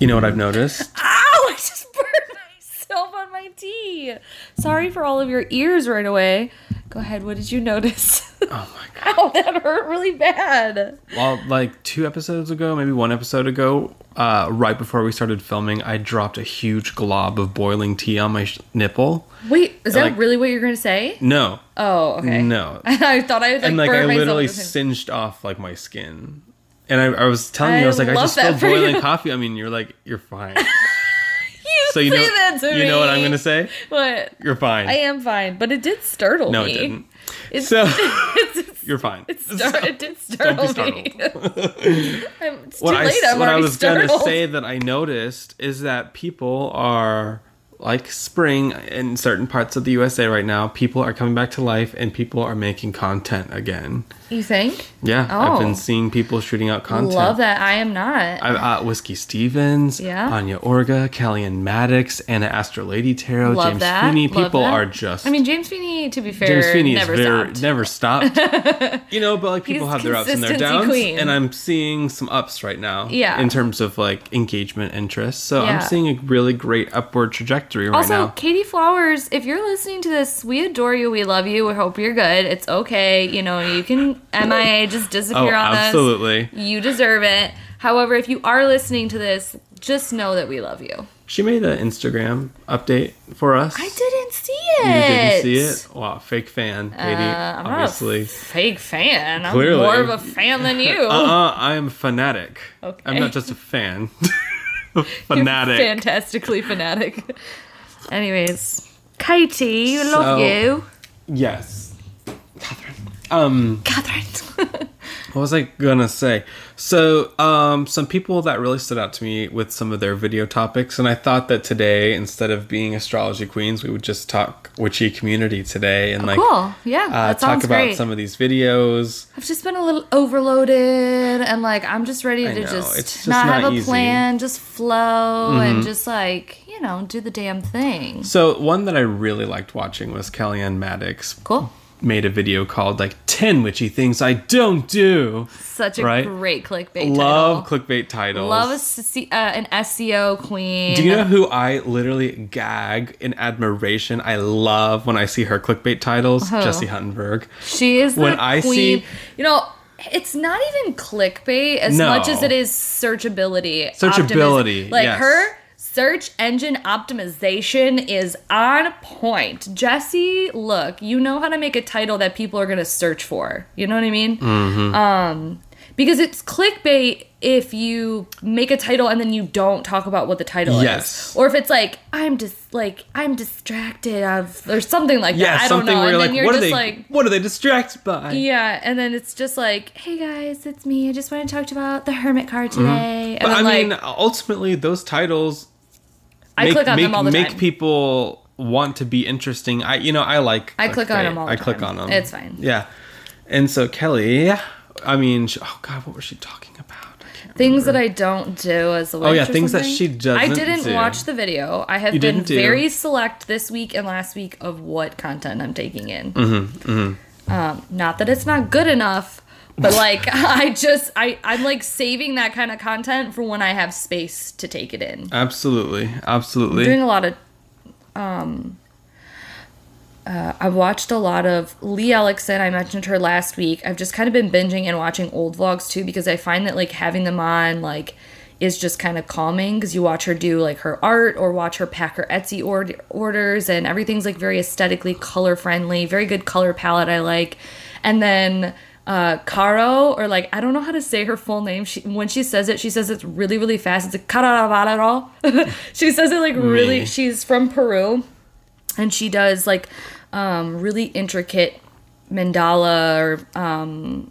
You know what I've noticed? Ow! I just burned myself on my tea. Sorry for all of your ears right away. Go ahead. What did you notice? Oh my god. Ow, that hurt really bad. Well, like two episodes ago, maybe one episode ago, uh, right before we started filming, I dropped a huge glob of boiling tea on my sh- nipple. Wait, is that Like- really what you're gonna say? No, Oh, okay. No. I thought I would like and like I literally with the same- singed off like my skin. And I, I was telling you, I I was like, I just spilled for you. boiling coffee. I mean, you're like, you're fine. You So you say know, that to you know what I'm gonna say? What? You're fine. I am fine, but it did startle no, me. it didn't. It's, So it's, it's, you're fine. it, star- it did startle me. I'm, it's what too I, late. I'm what I was gonna say that I noticed is that people are like spring in certain parts of the USA right now. People are coming back to life, and people are making content again. You think? Yeah, I've been Oh. seeing people shooting out content. Love that. I am not. I, uh, Whiskey Stevens, Yeah. Aine Orga, Kelly-Ann Maddox, Anna Astro Lady Tarot, Love James that. Feeney. Love People that. are just. I mean, James Feeney, to be fair, James Feeney never is very stopped. never stopped. you know, but like people He's have their ups and their downs, queen. and I'm seeing some ups right now. Yeah. in terms of like engagement interest. So Yeah. I'm seeing a really great upward trajectory right Also, now. Also, Katie Flowers, if you're listening to this, we adore you. We love you. We hope you're good. It's okay. You know, you can MIA, just Oh, disappear on absolutely. us. Absolutely. You deserve it. However, if you are listening to this, just know that we love you. She made an Instagram update for us. I didn't see it. You didn't see it? Wow, fake fan, Katie. Uh, I'm obviously. not a fake fan. I'm Clearly. more of a fan than you. Uh-uh, I am fanatic. Okay. I'm not just a fan. You're fanatic. fantastically fanatic. Anyways, Katie, we love you. yes. Um, Catherine. what was I gonna say? So, um, some people that really stood out to me with some of their video topics, and I thought that today, instead of being astrology queens, we would just talk witchy community today and like cool. Yeah, uh, talk about great. some of these videos. I've just been a little overloaded and like I'm just ready to know, just, just not, not have a easy. Mm-hmm. plan, just flow and just like, you know, do the damn thing. So, one that I really liked watching was Kelly-Ann Maddox. Cool. Made a video called like 10 witchy things I don't do. Such a Right? great clickbait Love title. clickbait titles. Love a, uh, an SEO queen. Do you know who I literally gag in admiration? I love when I see her clickbait titles. Who? Jesse Huttenberg. She is the When I queen. see- you know, it's not even clickbait as No. much as it is searchability. Searchability, Like yes. her search engine optimization is on point. Jesse, look, you know how to make a title that people are going to search for. You know what I mean? Mm-hmm. Um, because it's clickbait if you make a title and then you don't talk about what the title Yes. is, or if it's like I'm just like I'm distracted of or something like Yeah, that. I don't know. And you're then like, you're what are just they? like, what are they distracted by? yeah, and then it's just like, hey guys, it's me. I just want to talk to you about the hermit card today. Mm-hmm. But And I I'm mean, ultimately, those titles I make, click on make, them all the make time. Make people want to be interesting. I, you know, I like. I click on them all the I click on them. It's fine. Yeah, and so Kelly, I mean, she, oh god, what was she talking about? Things remember. that I don't do as a witch Oh, yeah, things that she doesn't I didn't do. watch the video. I have You been very select this week and last week of what content I'm taking in. Mm-hmm, Um, not that it's not good enough, but like I just I I'm like saving that kind of content for when I have space to take it in. Absolutely, absolutely. doing a lot of um uh, I've watched a lot of Lee Ellickson. I mentioned her last week. I've just kind of been binging and watching old vlogs too because I find that like having them on like is just kind of calming because you watch her do like her art or watch her pack her Etsy ord- orders and everything's like very aesthetically color friendly, very good color palette I like. And then uh Caro or like I don't know how to say her full name. She when she says it, she says it's really really fast. It's like Caravalero. she says it like really Me. she's from Peru and she does like um really intricate mandala or um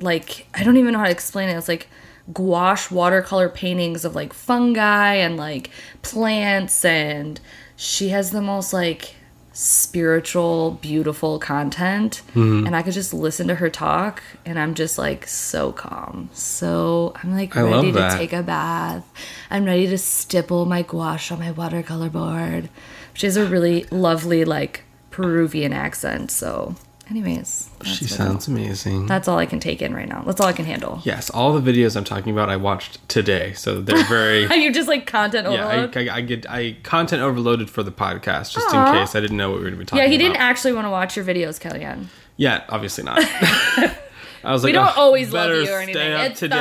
like I don't even know how to explain it. It's like gouache watercolor paintings of like fungi and like plants and she has the most like spiritual beautiful content Mm-hmm. and I could just listen to her talk and I'm just like so calm. So I'm like I ready to take a bath. I'm ready to stipple my gouache on my watercolor board. She has a really lovely like Peruvian accent, so Anyways, She sounds amazing. That's all I can take in right now. That's all I can handle. yes, all the videos I'm talking about I watched today, so they're very. are you just like content yeah, overload. I, I, I get I content overloaded for the podcast just Aw. in case I didn't know what we were going to be talking about. yeah, about. he didn't actually want to watch your videos, Kelly-Ann. Yeah, obviously not. I was like, We don't "Oh, always love you or anything. It's to date."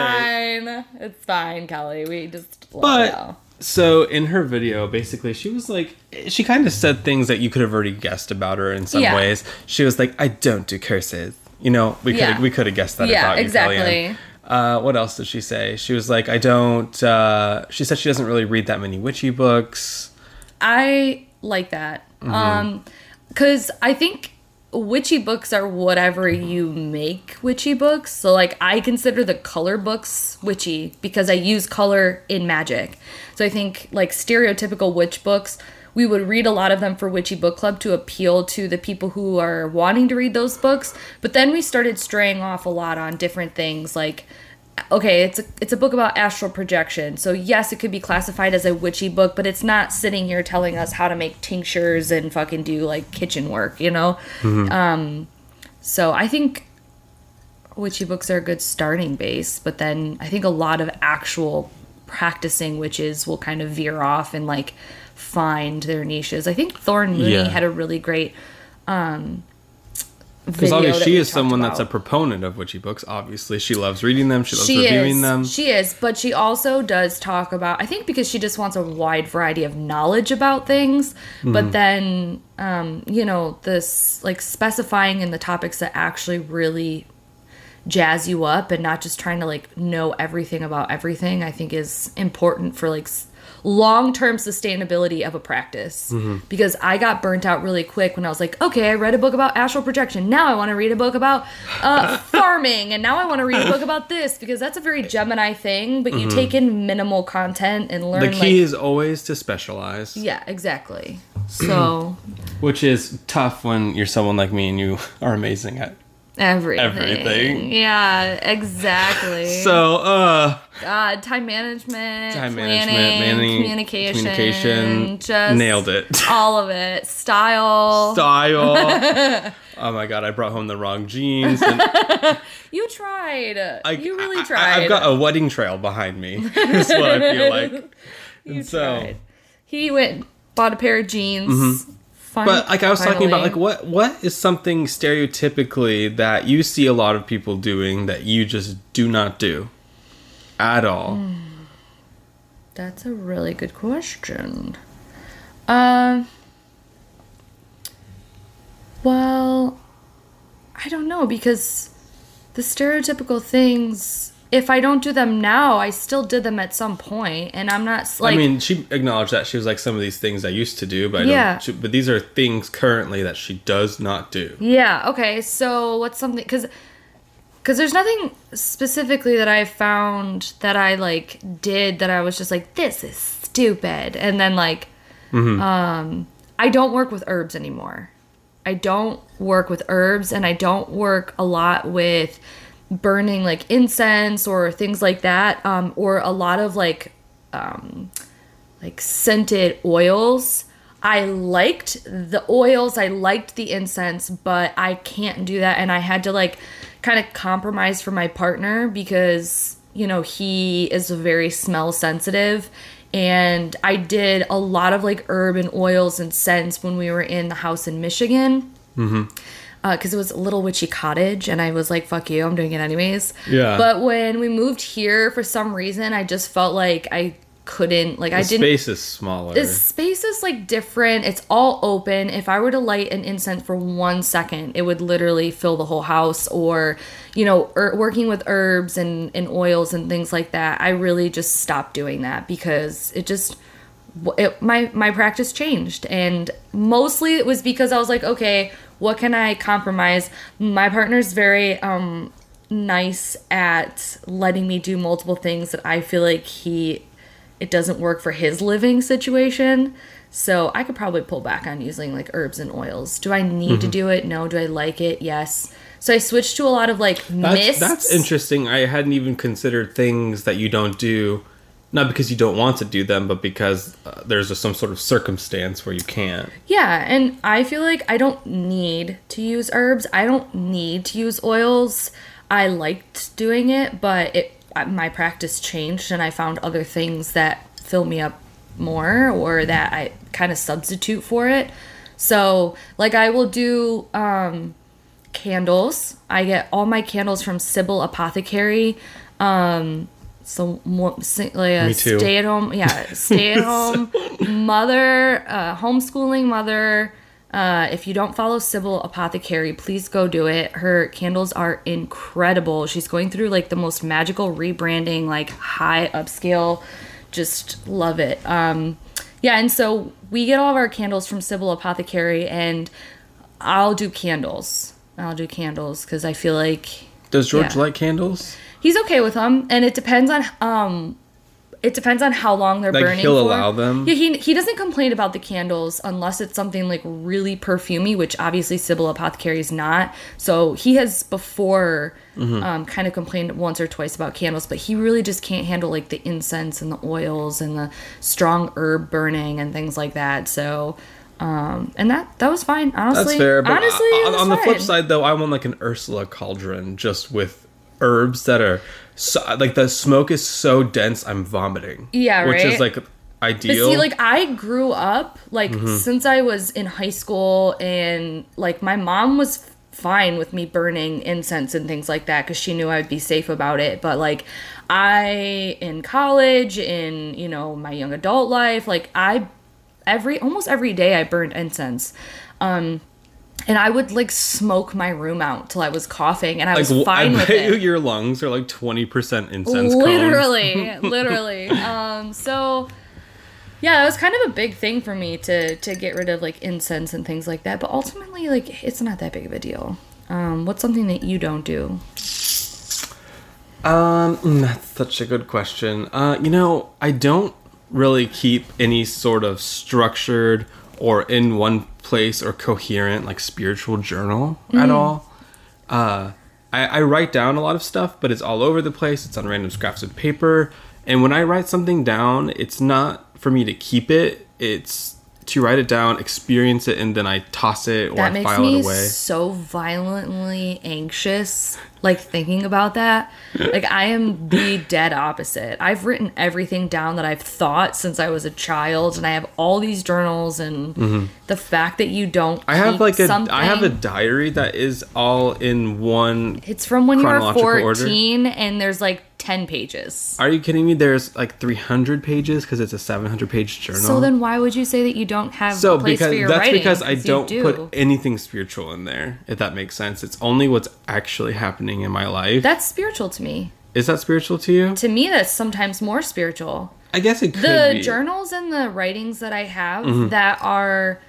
fine. It's fine, Kelly. We just love you. So in her video, basically, she was like, she kind of said things that you could have already guessed about her in some Yeah. ways. She was like, "I don't do curses." You know, we could Yeah. we could have guessed that Yeah, exactly. Uh, what else did she say? She was like, "I don't." Uh, she said she doesn't really read that many witchy books. I like that. Mm-hmm. Um, cause I think witchy books are whatever you make witchy books. So like I consider the color books witchy because I use color in magic. So I think like stereotypical witch books, we would read a lot of them for Witchy Book Club to appeal to the people who are wanting to read those books. But then we started straying off a lot on different things like okay, it's a it's a book about astral projection. So yes, it could be classified as a witchy book, but it's not sitting here telling us how to make tinctures and fucking do like kitchen work, you know. Um, so I think witchy books are a good starting base, but then I think a lot of actual practicing witches will kind of veer off and like find their niches. I think Thorn Mooney Yeah. had a really great um Because obviously she is someone that's a proponent of witchy books. Obviously, she loves reading them. She loves she reviewing is them. she is but she also does talk about i think because she just wants a wide variety of knowledge about things Mm-hmm. but then um you know this like specifying in the topics that actually really jazz you up and not just trying to like know everything about everything i think is important for like long-term sustainability of a practice Mm-hmm. because i got burnt out really quick when i was like okay i read a book about astral projection now i want to read a book about uh, farming and now i want to read a book about this because that's a very gemini thing but you take in minimal content and learn Mm-hmm. the like key is always to specialize, yeah exactly so which is tough when you're someone like me and you are amazing at. Everything Everything. yeah exactly So, uh, God, time management, time planning, management, manning, communication, communication, just nailed it. all of it, style. Style. oh my god, I brought home the wrong jeans. And You tried. I, you really I- I- tried. I've got a wedding trail behind me. is what I feel like. you and so- tried. He went bought a pair of jeans. Fin- Mm-hmm. But like I was talking about, like what what is something stereotypically that you see a lot of people doing that you just do not do at all? Hmm. That's a really good question. Um. Well, I don't know because the stereotypical things. If I don't do them now, I still did them at some point, and I'm not like. I mean, she acknowledged that she was like some of these things I used to do, but I Yeah. don't. She, but these are things currently that she does not do. Yeah. Okay. So what's something? Because because there's nothing specifically that I found that I like did that I was just like this is stupid, and then like um I don't work with herbs anymore. I don't work with herbs, and I don't work a lot with burning like incense or things like that, um, or a lot of like um, like scented oils. I liked the oils, I liked the incense, but I can't do that. And I had to like kind of compromise for my partner because, you know, he is very smell sensitive. And I did a lot of like herb and oils and scents when we were in the house in Michigan because it was a little witchy cottage and i was like fuck you i'm doing it anyways Yeah. but when we moved here for some reason i just felt like i couldn't like i didn't space is smaller. the space is like different it's all open if i were to light an incense for one second it would literally fill the whole house or you know er, working with herbs and, and oils and things like that i really just stopped doing that because it just it, my my practice changed and mostly it was because i was like okay what can i compromise? My partner's very um nice at letting me do multiple things that i feel like he it doesn't work for his living situation. So i could probably pull back on using like herbs and oils. Do i need Mm-hmm. to do it? No. Do i like it? Yes. So i switched to a lot of like That's, mists that's interesting. I hadn't even considered things that you don't do not because you don't want to do them, but because uh, there's just some sort of circumstance where you can't. Yeah, and I feel like I don't need to use herbs. I don't need to use oils. I liked doing it, but it uh, my practice changed and I found other things that fill me up more or that I kind of substitute for it. So, like I will do um candles. I get all my candles from Sybil Apothecary. Um so more like a stay at home, yeah, stay at home mother, uh, homeschooling mother. Uh, if you don't follow Sybil Apothecary, please go do it. Her candles are incredible. She's going through like the most magical rebranding, like high upscale. Just love it. Um, yeah, and so we get all of our candles from Sybil Apothecary, and I'll do candles. I'll do candles because I feel like Does George Yeah. like candles? He's okay with them, and it depends on um, it depends on how long they're Like, burning. he'll for. allow them? Yeah, he he doesn't complain about the candles unless it's something like really perfumey, which obviously Sybil Apothecary is not. So he has before Mm-hmm. um, kind of complained once or twice about candles, but he really just can't handle like the incense and the oils and the strong herb burning and things like that. So. Um, and that that was fine. Honestly, That's fair. But honestly, on, on the flip side, though, I want like an Ursula cauldron just with herbs that are so, like the smoke is so dense, I'm vomiting. Yeah, Which is like ideal. But see, like I grew up like Mm-hmm. since I was in high school, and like my mom was fine with me burning incense and things like that because she knew I'd be safe about it. But like I in college, in you know my young adult life, like I every almost every day I burned incense. Um, and I would like smoke my room out till I was coughing, and I was like, fine I with bet it. you your lungs are like 20% incense cones. literally literally um so yeah that was kind of a big thing for me to to get rid of like incense and things like that but ultimately like it's not that big of a deal um what's something that you don't do Um, mm, that's such a good question. Uh, you know, I don't really keep any sort of structured or in one place or coherent like spiritual journal at all. Uh, I, I write down a lot of stuff, but it's all over the place. It's on random scraps of paper, and when I write something down, it's not for me to keep it. It's to write it down, experience it, and then I toss it or that I makes file me it away. so violently anxious like thinking about that like i am the dead opposite i've written everything down that i've thought since i was a child and i have all these journals and the fact that you don't Mm-hmm. I have like a I have a diary that is all in one it's from when you were chronological order. 14 and there's like 10 pages Are you kidding me? There's like 300 pages because it's a 700 page journal. so then why would you say that you don't have so because that's writing? because I don't do. put anything spiritual in there. If that makes sense, it's only what's actually happening in my life. that's spiritual to me Is that spiritual to you? to me that's sometimes more spiritual I guess it could the be. Mm-hmm. journals and the writings that I have that are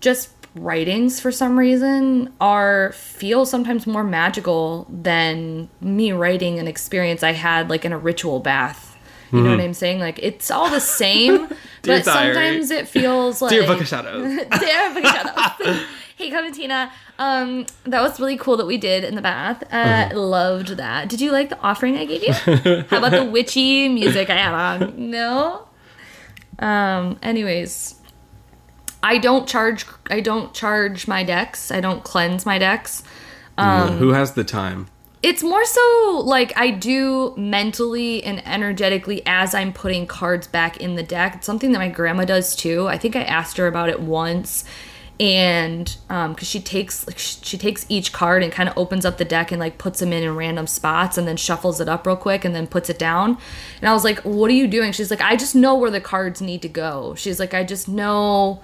just writings for some reason are feel sometimes more magical than me writing an experience I had like in a ritual bath. You know what I'm saying? Like it's all the same, but diary. sometimes it feels like Dear Book of Shadows. Dear Book of Shadows. hey, Clementina. Um, that was really cool that we did in the bath. Uh, Uh-huh. Loved that. Did you like the offering I gave you? How about the witchy music I had on? No. Um. Anyways, I don't charge. I don't charge my decks. I don't cleanse my decks. Um, Who has the time? It's more so like I do mentally and energetically as I'm putting cards back in the deck. It's something that my grandma does too. I think I asked her about it once, and um, because she takes like she takes each card and kind of opens up the deck and like puts them in in random spots and then shuffles it up real quick and then puts it down. And I was like, "What are you doing?" She's like, "I just know where the cards need to go." She's like, "I just know."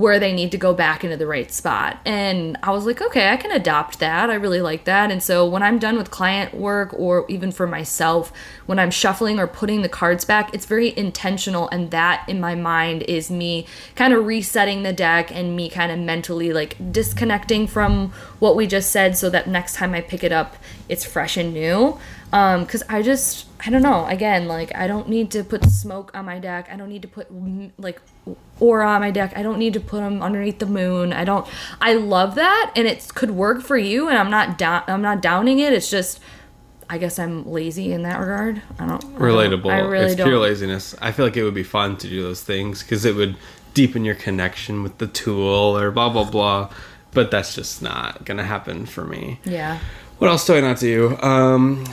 Where they need to go back into the right spot. And I was like, okay, I can adopt that. I really like that. And so when I'm done with client work or even for myself, when I'm shuffling or putting the cards back, it's very intentional. And that in my mind is me kind of resetting the deck and me kind of mentally like disconnecting from what we just said so that next time I pick it up, it's fresh and new. Um, cause I just, I don't know, again, like I don't need to put smoke on my deck. I don't need to put like aura on my deck. I don't need to put them underneath the moon. I don't, I love that and it could work for you and I'm not down, I'm not downing it. It's just, I guess I'm lazy in that regard. I don't I don't- Relatable. I really it's don't. pure laziness. I feel like it would be fun to do those things because it would deepen your connection with the tool or blah blah blah. But that's just not gonna happen for me. Yeah. What else do I not do? Um,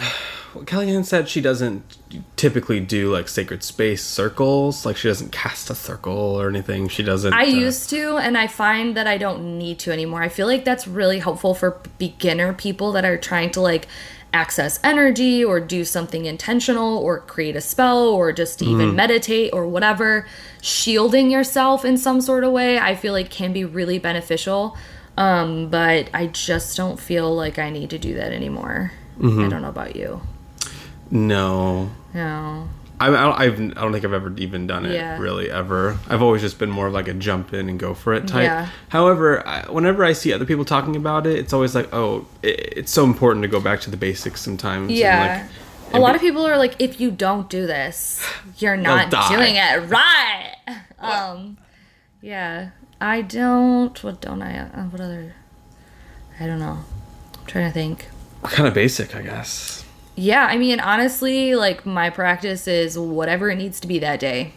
Kelly-Ann said she doesn't typically do like sacred space circles. Like she doesn't cast a circle or anything. She doesn't. I uh, used to, and I find that I don't need to anymore. I feel like that's really helpful for beginner people that are trying to like access energy or do something intentional or create a spell or just even meditate or whatever. Shielding yourself in some sort of way, I feel like can be really beneficial. Um, but I just don't feel like I need to do that anymore. I don't know about you. No. No. I, I've, I don't think I've ever even done it Yeah. really ever. I've always just been more of like a jump in and go for it type. Yeah. However, I, whenever I see other people talking about it, it's always like, oh, it, it's so important to go back to the basics sometimes. and, Yeah. like, a lot be- of people are like, if you don't do this, you're not doing it right. Um, yeah. I don't. What don't I? Uh, what other? I don't know. I'm trying to think. kind of basic, I guess. Yeah, I mean, honestly, like my practice is whatever it needs to be that day.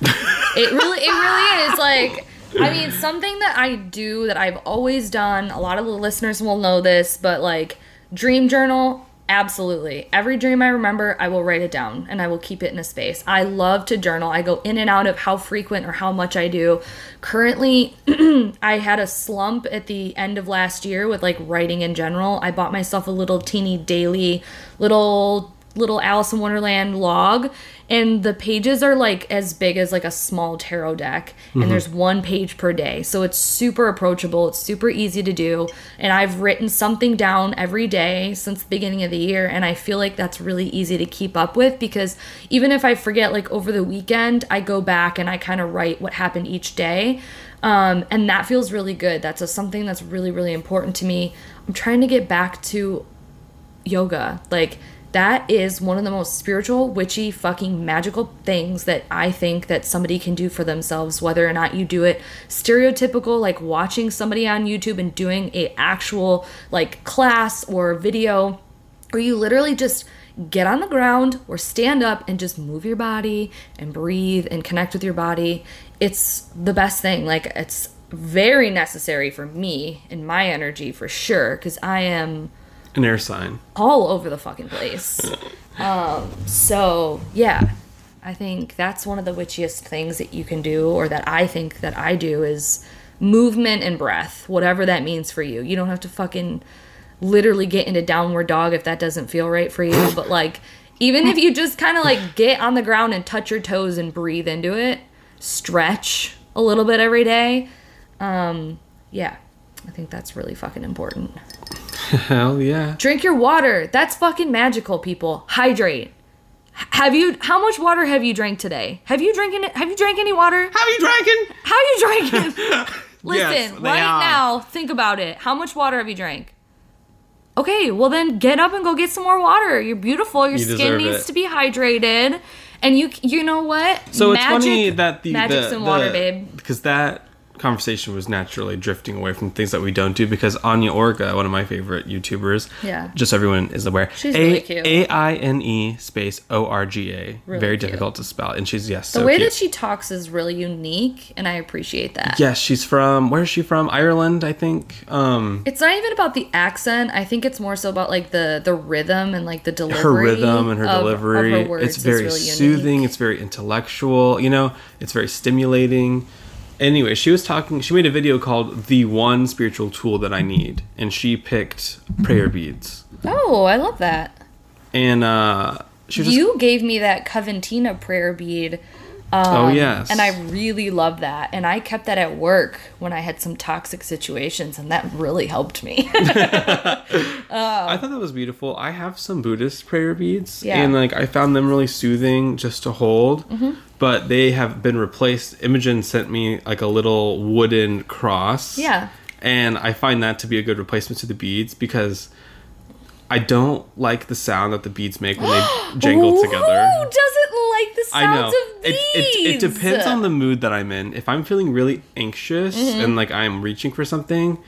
it really, it really is. Like, I mean, something that I do that I've always done. A lot of the listeners will know this, but like dream journal, absolutely. Every dream I remember, I will write it down and I will keep it in a space. I love to journal. I go in and out of how frequent or how much I do. Currently, I had a slump at the end of last year with like writing in general. I bought myself a little teeny daily little little Alice in Wonderland log and the pages are like as big as like a small tarot deck and there's one page per day. So it's super approachable, it's super easy to do and I've written something down every day since the beginning of the year and I feel like that's really easy to keep up with because even if I forget like over the weekend, I go back and I kind of write what happened each day. Um, and that feels really good. That's a, something that's really, really important to me. I'm trying to get back to yoga. Like that is one of the most spiritual, witchy, fucking magical things that I think that somebody can do for themselves, whether or not you do it stereotypical, like watching somebody on YouTube and doing a actual like class or video, or you literally just get on the ground or stand up and just move your body and breathe and connect with your body. It's the best thing. Like it's very necessary for me and my energy for sure because I am An air sign. all over the fucking place. um, so yeah, I think that's one of the witchiest things that you can do, or that I think that I do, is movement and breath, whatever that means for you. You don't have to fucking literally get into downward dog if that doesn't feel right for you, but like even if you just kind of like get on the ground and touch your toes and breathe into it, stretch a little bit every day. Um, yeah, I think that's really fucking important. Hell yeah. Drink your water. That's fucking magical, people. Hydrate. Have you? How much water have you drank today? Have you drinking it? Have you drank any water? Have you drinking? How are you drinking? Listen, Yes, right are. now, think about it. How much water have you drank? Okay, well then get up and go get some more water. You're beautiful. Your You skin needs it. to be hydrated. And you you know what? So it's funny that the magic's the, in water, the- babe. because that conversation was naturally drifting away from things that we don't do because Aine Orga, one of my favorite YouTubers, Yeah. just everyone is aware, She's really cute. A I N E space O R G A, Really very cute. difficult to spell, and she's yes, The so way cute. that she talks is really unique, and I appreciate that. yes, she's from where is she from? Ireland, I think. Um, It's not even about the accent. I think it's more so about like the the rhythm and like the delivery. her rhythm and her of- of delivery. her words it's very really soothing. It's very intellectual. You know, it's very stimulating. Anyway, she was talking. She made a video called "The One Spiritual Tool That I Need," and she picked prayer beads. Oh, I love that. And uh, she was just, You gave me that Coventina prayer bead. Um, oh yes, And I really love that. And I kept that at work when I had some toxic situations, and that really helped me. I thought that was beautiful. I have some Buddhist prayer beads, Yeah. and like I found them really soothing just to hold. Mm-hmm. But they have been replaced. Imogen sent me like a little wooden cross. Yeah. and I find that to be a good replacement to the beads because I don't like the sound that the beads make when they jangle together. Who doesn't like the I know. sounds of It, beads? it, it depends on the mood that I'm in. If I'm feeling really anxious Mm-hmm. and like I'm reaching for something,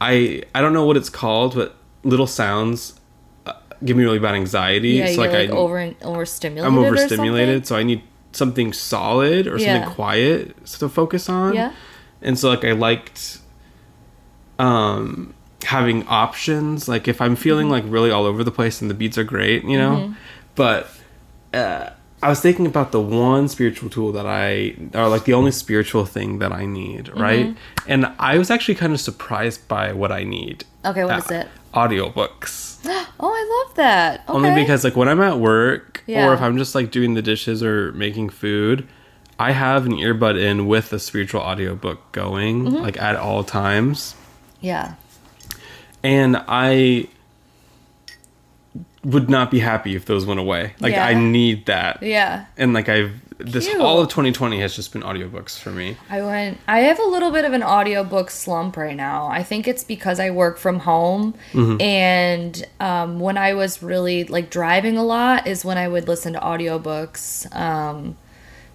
I I don't know what it's called, but little sounds uh, give me really bad anxiety. Yeah, so like, like I over overstimulated. I'm overstimulated, so I need something solid or Yeah. something quiet to focus on. Yeah. And so like I liked um having options. Like if I'm feeling Mm-hmm. like really all over the place and the beats are great, you know? But uh I was thinking about the one spiritual tool that I, or like the only spiritual thing that I need, Mm-hmm. right? And I was actually kind of surprised by what I need. Okay, what Uh, is it? Audiobooks. Oh, I love that. Okay. Only because like when I'm at work Yeah. or if I'm just like doing the dishes or making food, I have an earbud in with a spiritual audiobook going Mm-hmm. like at all times. Yeah. And I would not be happy if those went away. Like I need that. Yeah. And like I've this Cute. all of 2020 has just been audiobooks for me. I went I have a little bit of an audiobook slump right now. I think it's because I work from home Mm-hmm. and um, when I was really like driving a lot is when I would listen to audiobooks. Um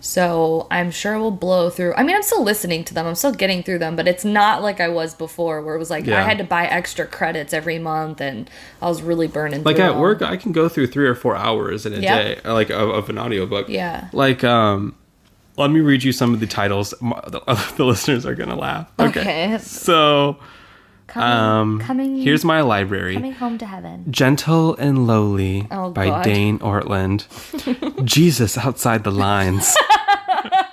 so I'm sure we'll blow through. I mean, I'm still listening to them. I'm still getting through them, but it's not like I was before where it was like I had to buy extra credits every month and I was really burning Like through at work I can go through 3 or 4 hours in a Yep. day like of, of an audiobook. Yeah. Like um let me read you some of the titles. The, the listeners are going to laugh. Okay. So Coming, Um, coming here's my library. coming home to heaven. Gentle and Lowly Oh, by God. Dane Ortlund. Jesus outside the lines.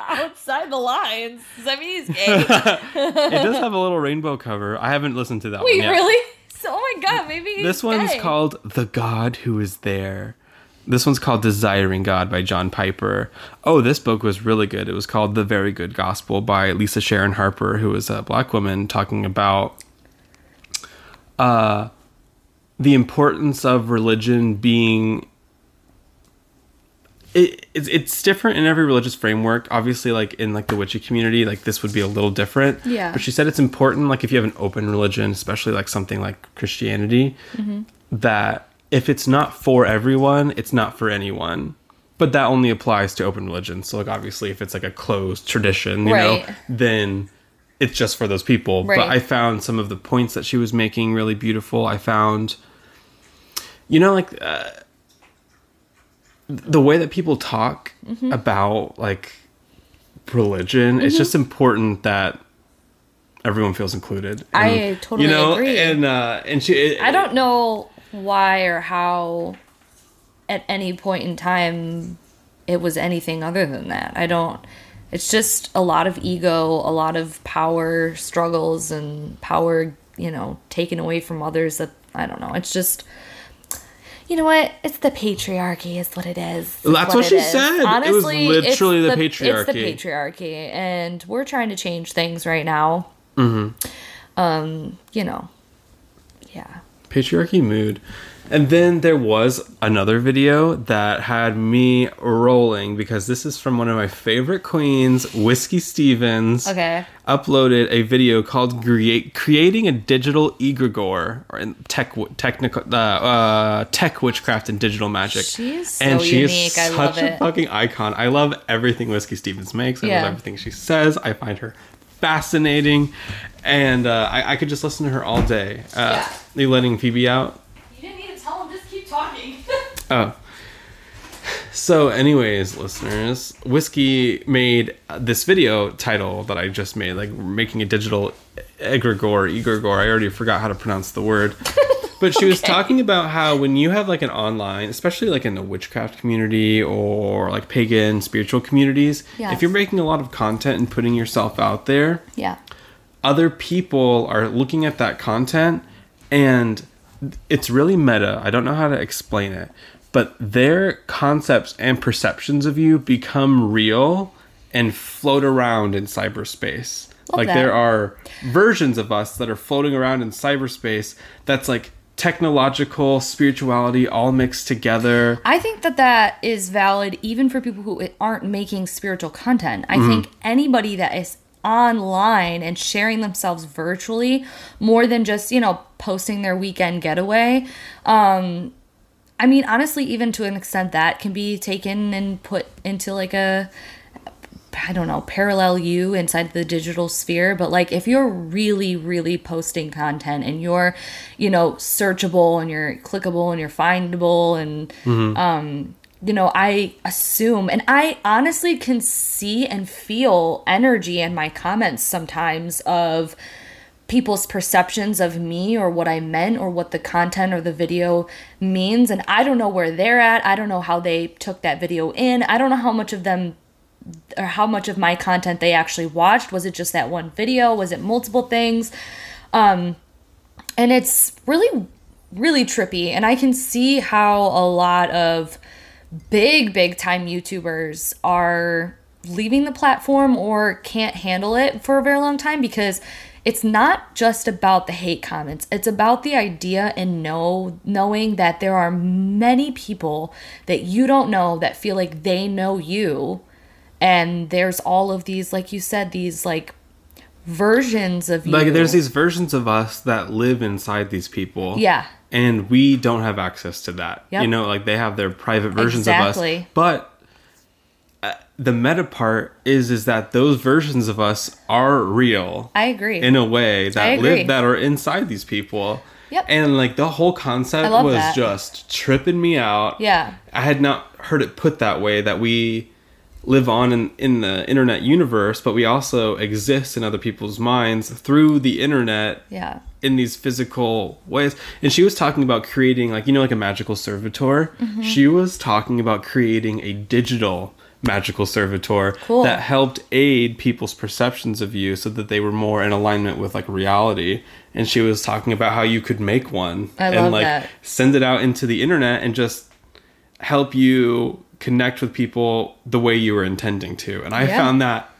Outside the lines. Does that mean he's gay? it does have a little rainbow cover. I haven't listened to that Wait, one yet. really? So, oh my god, maybe he's This one's gay. called The God Who Is There. This one's called Desiring God by John Piper. Oh, this book was really good. It was called The Very Good Gospel by Lisa Sharon Harper, who is a black woman talking about uh, the importance of religion being it, it's, it's different in every religious framework obviously like in like the witchy community like this would be a little different Yeah. but she said it's important like if you have an open religion especially like something like christianity Mm-hmm. that if it's not for everyone it's not for anyone but that only applies to open religion so like obviously if it's like a closed tradition you Right. know then it's just for those people Right. but i found some of the points that she was making really beautiful i found you know like uh, the way that people talk Mm-hmm. about like religion it's just important that everyone feels included I totally you know agree. and uh and she it, I don't know why or how at any point in time it was anything other than that. I don't it's just a lot of ego, a lot of power struggles and power, you know, taken away from others that I don't know. It's just you know what? It's the patriarchy, is what it is. It's That's what it she is. said. It was Honestly, literally it's the patriarchy. It's the patriarchy. patriarchy, and we're trying to change things right now. Mm-hmm. Um, you know, yeah. patriarchy mood and then there was another video that had me rolling because this is from one of my favorite queens whiskey stevens Okay. uploaded a video called create, creating a digital egregore or tech technical uh, uh, tech witchcraft and digital magic She is so and she unique. is I such love a it. fucking icon i love everything whiskey stevens makes i Yeah. love everything she says i find her fascinating and uh, I, I could just listen to her all day uh, Yeah. you letting phoebe out You didn't need to tell him, just keep talking. Oh. So, anyways, listeners, Whiskey made this video title that I just made, like making a digital egregore, egregore. I already forgot how to pronounce the word. But she was talking about how when you have like an online, especially like in the witchcraft community or like pagan spiritual communities, Yes. if you're making a lot of content and putting yourself out there, yeah. other people are looking at that content and it's really meta. I don't know how to explain it, but their concepts and perceptions of you become real and float around in cyberspace. Love like that. there are versions of us that are floating around in cyberspace that's like technological spirituality all mixed together. I think that that is valid even for people who aren't making spiritual content. I Mm-hmm. think anybody that is online and sharing themselves virtually more than just, you know, posting their weekend getaway. Um I mean, honestly, even to an extent that can be taken and put into like a I don't know, parallel you inside the digital sphere, but like if you're really, really posting content and you're, you know, searchable and you're clickable and you're findable and, um, you know, I assume and I honestly can see and feel energy in my comments sometimes of people's perceptions of me or what I meant or what the content or the video means. And I don't know where they're at. I don't know how they took that video in. I don't know how much of them or how much of my content they actually watched. Was it just that one video? Was it multiple things? Um, and it's really, really trippy. And I can see how a lot of big, big time YouTubers are leaving the platform or can't handle it for a very long time because it's not just about the hate comments. It's about the idea and know knowing that there are many people that you don't know that feel like they know you. And there's all of these, like you said, these like versions of you. Like there's these versions of us that live inside these people. Yeah. And we don't have access to that. Yep. You know, like they have their private versions of Exactly. us. But the meta part is is that those versions of us are real I agree. in a way that live that are inside these people. Yep. And like the whole concept was that. just tripping me out. Yeah. I had not heard it put that way that we live on in, in the internet universe, but we also exist in other people's minds through the internet yeah. in these physical ways. And she was talking about creating like you know like a magical servitor. Mm-hmm. She was talking about creating a digital magical servitor Cool. that helped aid people's perceptions of you so that they were more in alignment with like reality. And she was talking about how you could make one I and like that. send it out into the internet and just help you connect with people the way you were intending to. And I Yeah. found that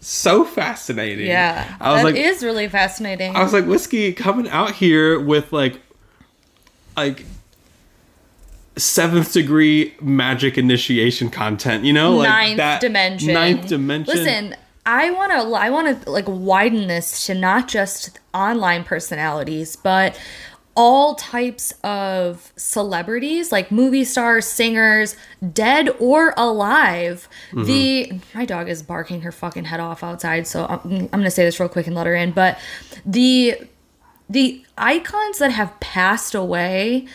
so fascinating. Yeah. I was that like is really fascinating. I was like whiskey coming out here with like like seventh degree magic initiation content, you know? Like ninth that dimension. Ninth dimension. Listen, I want to I want to like widen this to not just online personalities, but all types of celebrities like movie stars, singers, dead or alive. Mm-hmm. The my dog is barking her fucking head off outside, so I'm, I'm to say this real quick and let her in, but the the icons that have passed away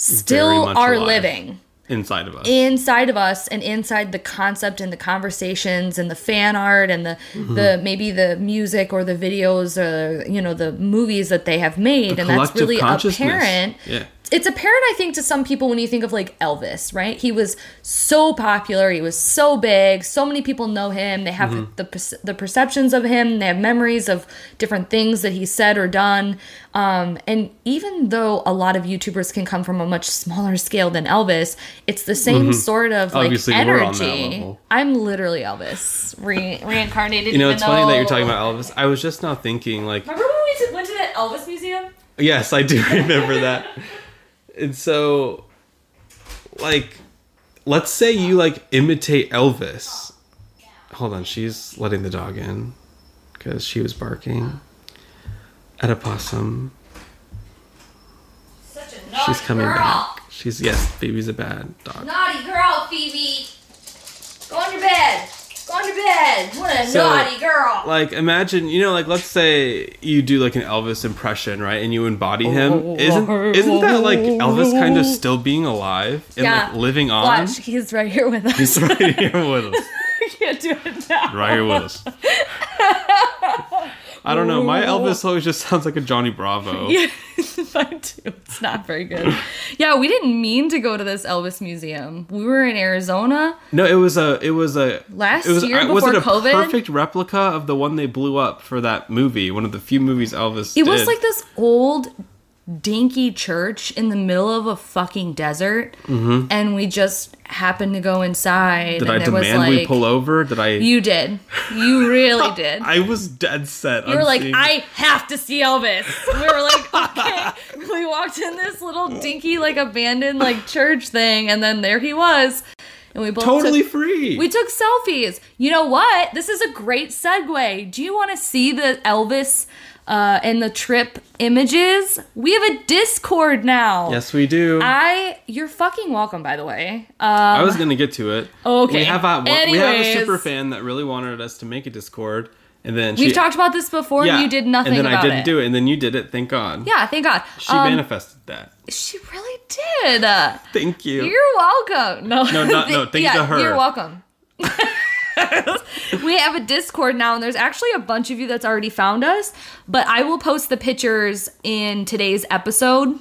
still are alive. living inside of us. inside of us and inside the concept and the conversations and the fan art and the mm-hmm. the maybe the music or the videos or you know the movies that they have made and that's really apparent Yeah. It's apparent i think to some people when you think of like elvis right he was so popular he was so big so many people know him they have Mm-hmm. the, the perceptions of him they have memories of different things that he said or done um, and even though a lot of youtubers can come from a much smaller scale than elvis it's the same sort of like Mm-hmm. Obviously, we're on that energy level. i'm literally elvis re- reincarnated you know, even it's funny that you're talking about Elvis. I was just now thinking like remember when we went to the elvis museum Yes, I do remember that. And so, like, let's say you like imitate Elvis. Hold on, she's letting the dog in because she was barking at a possum. such a naughty She's coming girl. back. She's yes, baby's a bad dog. Naughty girl, Phoebe. Go on your bed. Go your bed. What a So, naughty girl. Like, imagine you know, like, let's say you do like an Elvis impression, right? And you embody him. Isn't isn't that like Elvis kind of still being alive and like living on? Watch, he's right here with us. He's right here with us. Can't do it now. right here with us. I don't know. My Elvis always just sounds like a Johnny Bravo. Yeah, mine too. It's not very good. Yeah, we didn't mean to go to this Elvis museum. We were in Arizona. No, it was a. It was a. Last it was, year was it a COVID? perfect replica of the one they blew up for that movie? One of the few movies Elvis. It was like this old dinky church in the middle of a fucking desert, and we just happened to go inside. Mm-hmm. Did and I demand like, we pull over? Did I? You did. You really did. I was dead set. You were like, I have to see Elvis. We were like, okay. we walked in this little dinky, like abandoned, like church thing, and then there he was. And we both totally took, free. we took selfies. You know what? This is a great segue. Do you want to see the Elvis uh, and the trip images. We have a Discord now. Yes, we do. I you're fucking welcome by the way. Um, I was gonna get to it. Okay. We have a we have a super fan that really wanted us to make a Discord, and then we've talked about this before yeah, and you did nothing and then I didn't it. do it, and then you did it. Thank God. Yeah, thank God. She Um, manifested that. she really did. Thank you. You're welcome. No, No, not- no, thank yeah, to her. You're welcome. we have a Discord now, and there's actually a bunch of you that's already found us. But I will post the pictures in today's episode.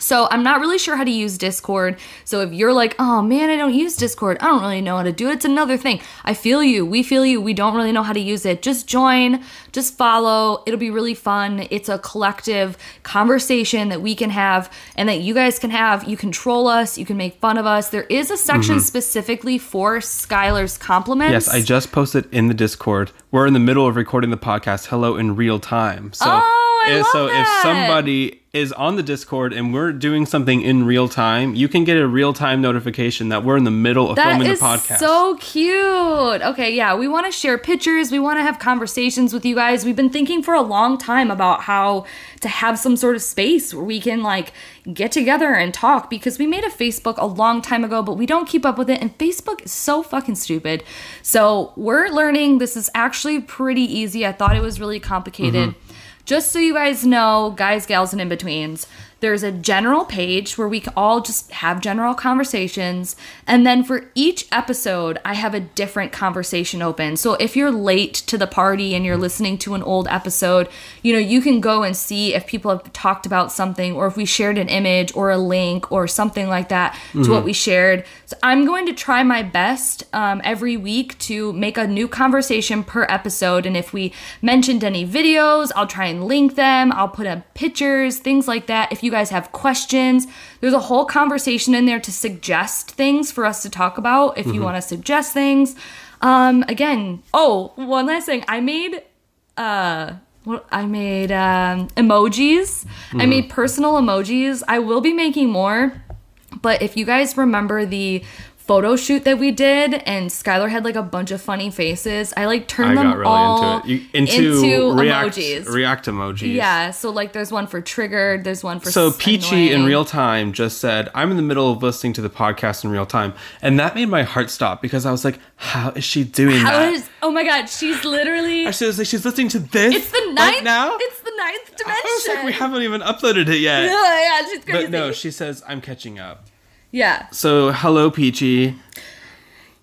So I'm not really sure how to use Discord. So if you're like, oh man, I don't use Discord, I don't really know how to do it. It's another thing. I feel you. We feel you. We don't really know how to use it. Just join, just follow. It'll be really fun. It's a collective conversation that we can have and that you guys can have. You control us, you can make fun of us. There is a section mm-hmm. specifically for Skylar's compliments. Yes, I just posted in the Discord. We're in the middle of recording the podcast Hello in real time. So Oh, I so that. if somebody is on the Discord and we're doing something in real time, you can get a real time notification that we're in the middle of That filming the podcast. so cute. Okay, yeah, we want to share pictures. We want to have conversations with you guys. We've been thinking for a long time about how to have some sort of space where we can like get together and talk because we made a Facebook a long time ago, but we don't keep up with it. And Facebook is so fucking stupid. So we're learning. This is actually pretty easy. I thought it was really complicated. Mm-hmm. Just so you guys know, guys, gals, and in betweens, there's a general page where we can all just have general conversations. And then for each episode, I have a different conversation open. So if you're late to the party and you're listening to an old episode, you know, you can go and see if people have talked about something or if we shared an image or a link or something like that to what we shared. So I'm going to try my best um, every week to make a new conversation per episode. And if we mentioned any videos, I'll try and link them. I'll put up pictures, things like that. If you guys have questions, there's a whole conversation in there to suggest things for us to talk about if you want to suggest things. Um, again, oh, one last thing. I made uh what I made um emojis. I made personal emojis. I will be making more. But if you guys remember the photo shoot that we did and Skylar had like a bunch of funny faces, I like I turned them really all into. You, into, react, emojis. react emojis. yeah, so like there's one for triggered, there's one for So Peachy in real time just said, "I'm in the middle of listening to the podcast in real time," and that made my heart stop because I was like, "How is she doing How that?" is- oh my god, she's literally I was like, "She's listening to this it's the ninth right now." It's the ninth dimension. I was like, "We haven't even uploaded it yet." yeah, yeah, she's crazy. But no, she says, "I'm catching up." Yeah. So hello, Peachy.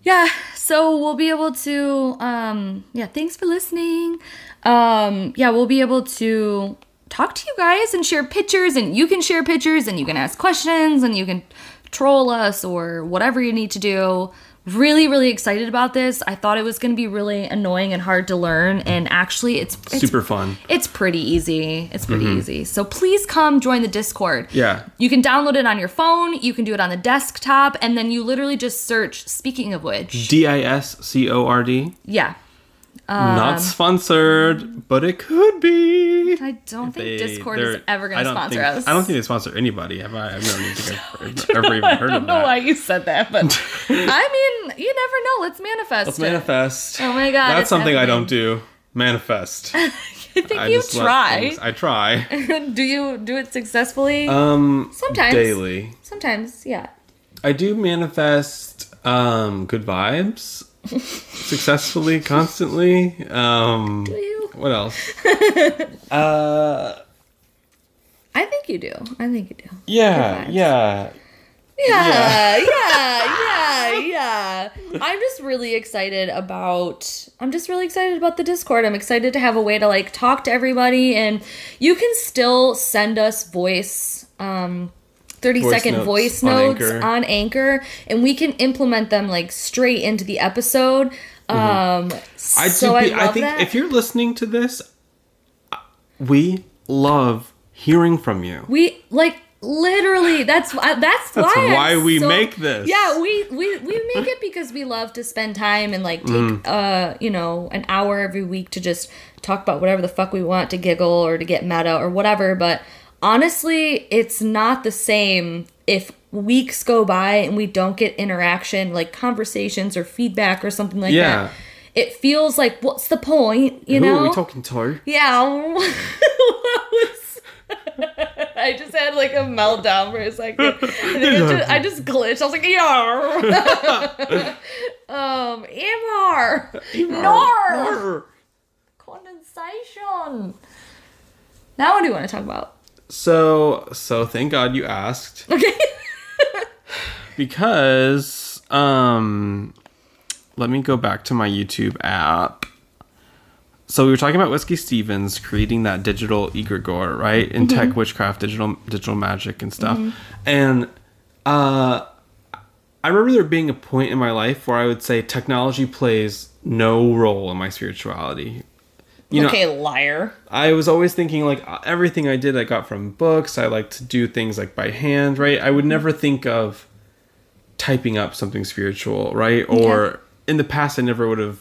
yeah so we'll be able to um yeah thanks for listening um yeah we'll be able to talk to you guys and share pictures and you can share pictures and you can ask questions and you can troll us or whatever you need to do really really excited about this i thought it was going to be really annoying and hard to learn and actually it's, it's Super fun. it's pretty easy. It's pretty mm-hmm. easy. So please come join the Discord. Yeah. You can download it on your phone, you can do it on the desktop, and then you literally just search speaking of which. D I S C O R D. Yeah. Um, Not sponsored, but it could be. I don't think They- Discord is ever going to sponsor think- us. I don't think they sponsor anybody. Have I? I've never, I've ever even heard I don't know why you said that, but I mean, you never know. Let's manifest. Let's it. manifest. Oh my God, That's something I don't do. Manifest. I think I you try. I try. do you do it successfully? Um, Sometimes. daily. Sometimes, yeah. I do manifest um good vibes successfully, constantly. Um, Do you? what else? uh, I think you do. I think you do. yeah, Good vibes. yeah. Yeah, yeah, yeah, yeah. I'm just really excited about I'm just really excited about the Discord. I'm excited to have a way to like talk to everybody and you can still send us voice um 30 Voice second notes voice on Anchor. on Anchor and we can implement them like straight into the episode. Um I so. I, be- I, love think that. if you're listening to this, uh, we love hearing from you. We like literally. That's why. That's, That's why. Why we so- make this. Yeah, we we we make it because we love to spend time and like take Mm. uh you know an hour every week to just talk about whatever the fuck we want to giggle or to get meta or whatever. But honestly, it's not the same if weeks go by and we don't get interaction like conversations or feedback or something like Yeah. that. it feels like what's the point, you Who know? are we talking to? Yeah. I just had like a meltdown for a second. I, just, I just glitched. I was like, yar. um, Amar. Nar. Condensation. Now what do you want to talk about? So, so thank God you asked Okay. because um let me go back to my YouTube app. So we were talking about Whiskey Stevens creating that digital egregore, right? In tech witchcraft, digital digital magic and stuff. And uh I remember there being a point in my life where I would say technology plays no role in my spirituality. You know, okay, liar. I was always thinking like everything I did I got from books. I like to do things like by hand, right? I would never think of typing up something spiritual, right? Or in the past I never would have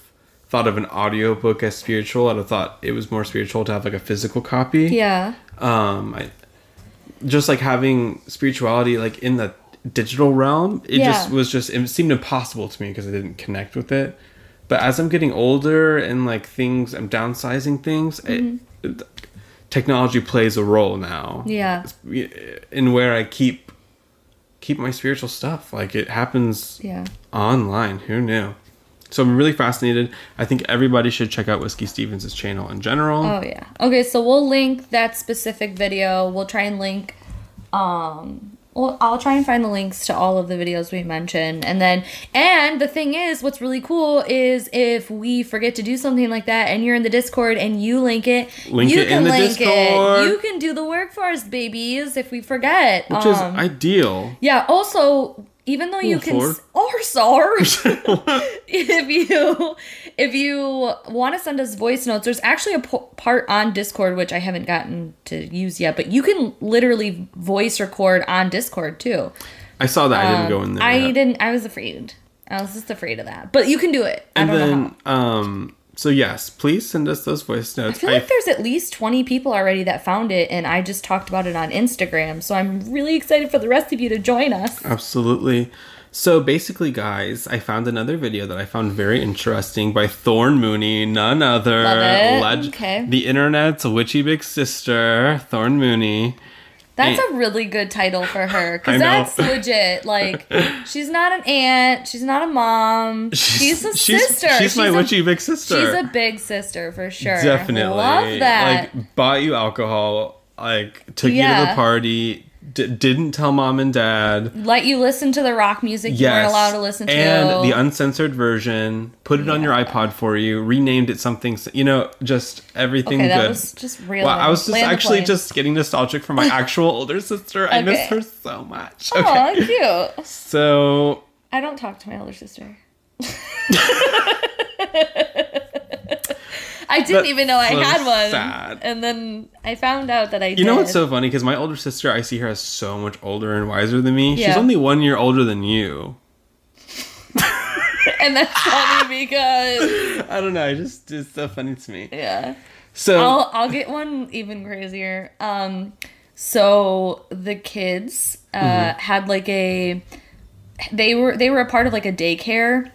thought of an audiobook as spiritual. I'd have thought it was more spiritual to have like a physical copy. Yeah. Um I just like having spirituality like in the digital realm, it just was just it seemed impossible to me because I didn't connect with it. But as I'm getting older and like things, I'm downsizing things. It, it- technology plays a role now. Yeah. in where I keep keep my spiritual stuff. Like it happens Yeah. online. Who knew? So I'm really fascinated. I think everybody should check out Whiskey Stevens' channel in general. Oh yeah. Okay, so we'll link that specific video. We'll try and link um well, I'll try and find the links to all of the videos we mentioned. And then and the thing is, what's really cool is if we forget to do something like that and you're in the Discord and you link it, Link you it in the Discord. it. You can do the work for us, babies, if we forget. which is Um, ideal. yeah, also even though you Or can s- or SAR if you if you want to send us voice notes there's actually a po- part on discord which i haven't gotten to use yet but you can literally voice record on discord too I saw that. I didn't go in there. Um, i yet. didn't i was afraid i was just afraid of that but you can do it i And don't know then, um, so yes, please send us those voice notes. I feel like there's at least 20 people already that found it, and I just talked about it on Instagram. So I'm really excited for the rest of you to join us. Absolutely. So basically, guys, I found another video that I found very interesting by Thorn Mooney, none other. Love it. Okay. The internet's witchy big sister, Thorn Mooney. That's And- a really good title for her because that's legit. Like, she's not an aunt, she's not a mom, she's, a sister. She's, my a, witchy big sister. She's a big sister for sure. Definitely. love that. Like, bought you alcohol, like, took you to the party, d- didn't tell mom and dad. Let you listen to the rock music you weren't allowed to listen to. And the uncensored version, put it on your iPod for you, renamed it something, you know, just everything okay, that good. was just real. Well, I was just Land actually just getting nostalgic for my actual older sister. I miss her so much. Okay. Aw, cute. So, I don't talk to my older sister. I didn't even know I so had one. sad. And then I found out that I you know what's so funny? Because my older sister, I see her as so much older and wiser than me. She's only one year older than you. and that's funny because I don't know. I just it's so funny to me. yeah. So I'll I'll get one even crazier. Um so the kids uh Mm-hmm. had like a they were they were a part of like a daycare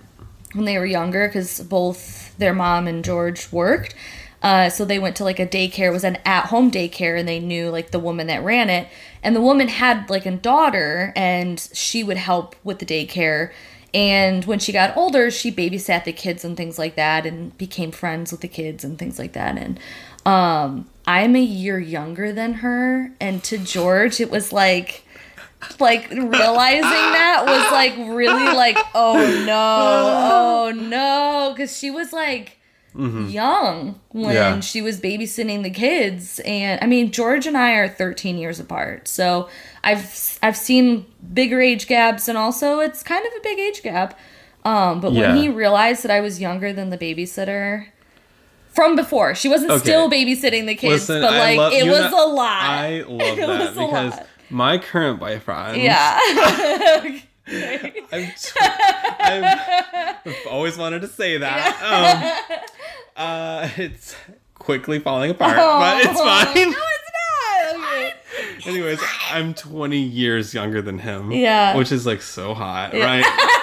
when they were younger cuz both their mom and George worked. Uh, so they went to like a daycare, it was an at home daycare, and they knew like the woman that ran it. And the woman had like a daughter, and she would help with the daycare. And when she got older, she babysat the kids and things like that, and became friends with the kids and things like that. And um, I'm a year younger than her, and to George, it was like like realizing that was like really like oh no oh no because she was like young when Yeah. she was babysitting the kids and i mean george and i are 13 years apart so i've i've seen bigger age gaps and also it's kind of a big age gap um but Yeah. when he realized that i was younger than the babysitter from before she wasn't Okay. still babysitting the kids listen, but like love- it was a lot I love It that was a because lot. My current boyfriend. yeah I'm t- I've, I've always wanted to say that. Um, uh, it's quickly falling apart, but it's fine. No, it's not. Okay. Anyways, I'm 20 years younger than him. Yeah. Which is like so hot, Yeah. right?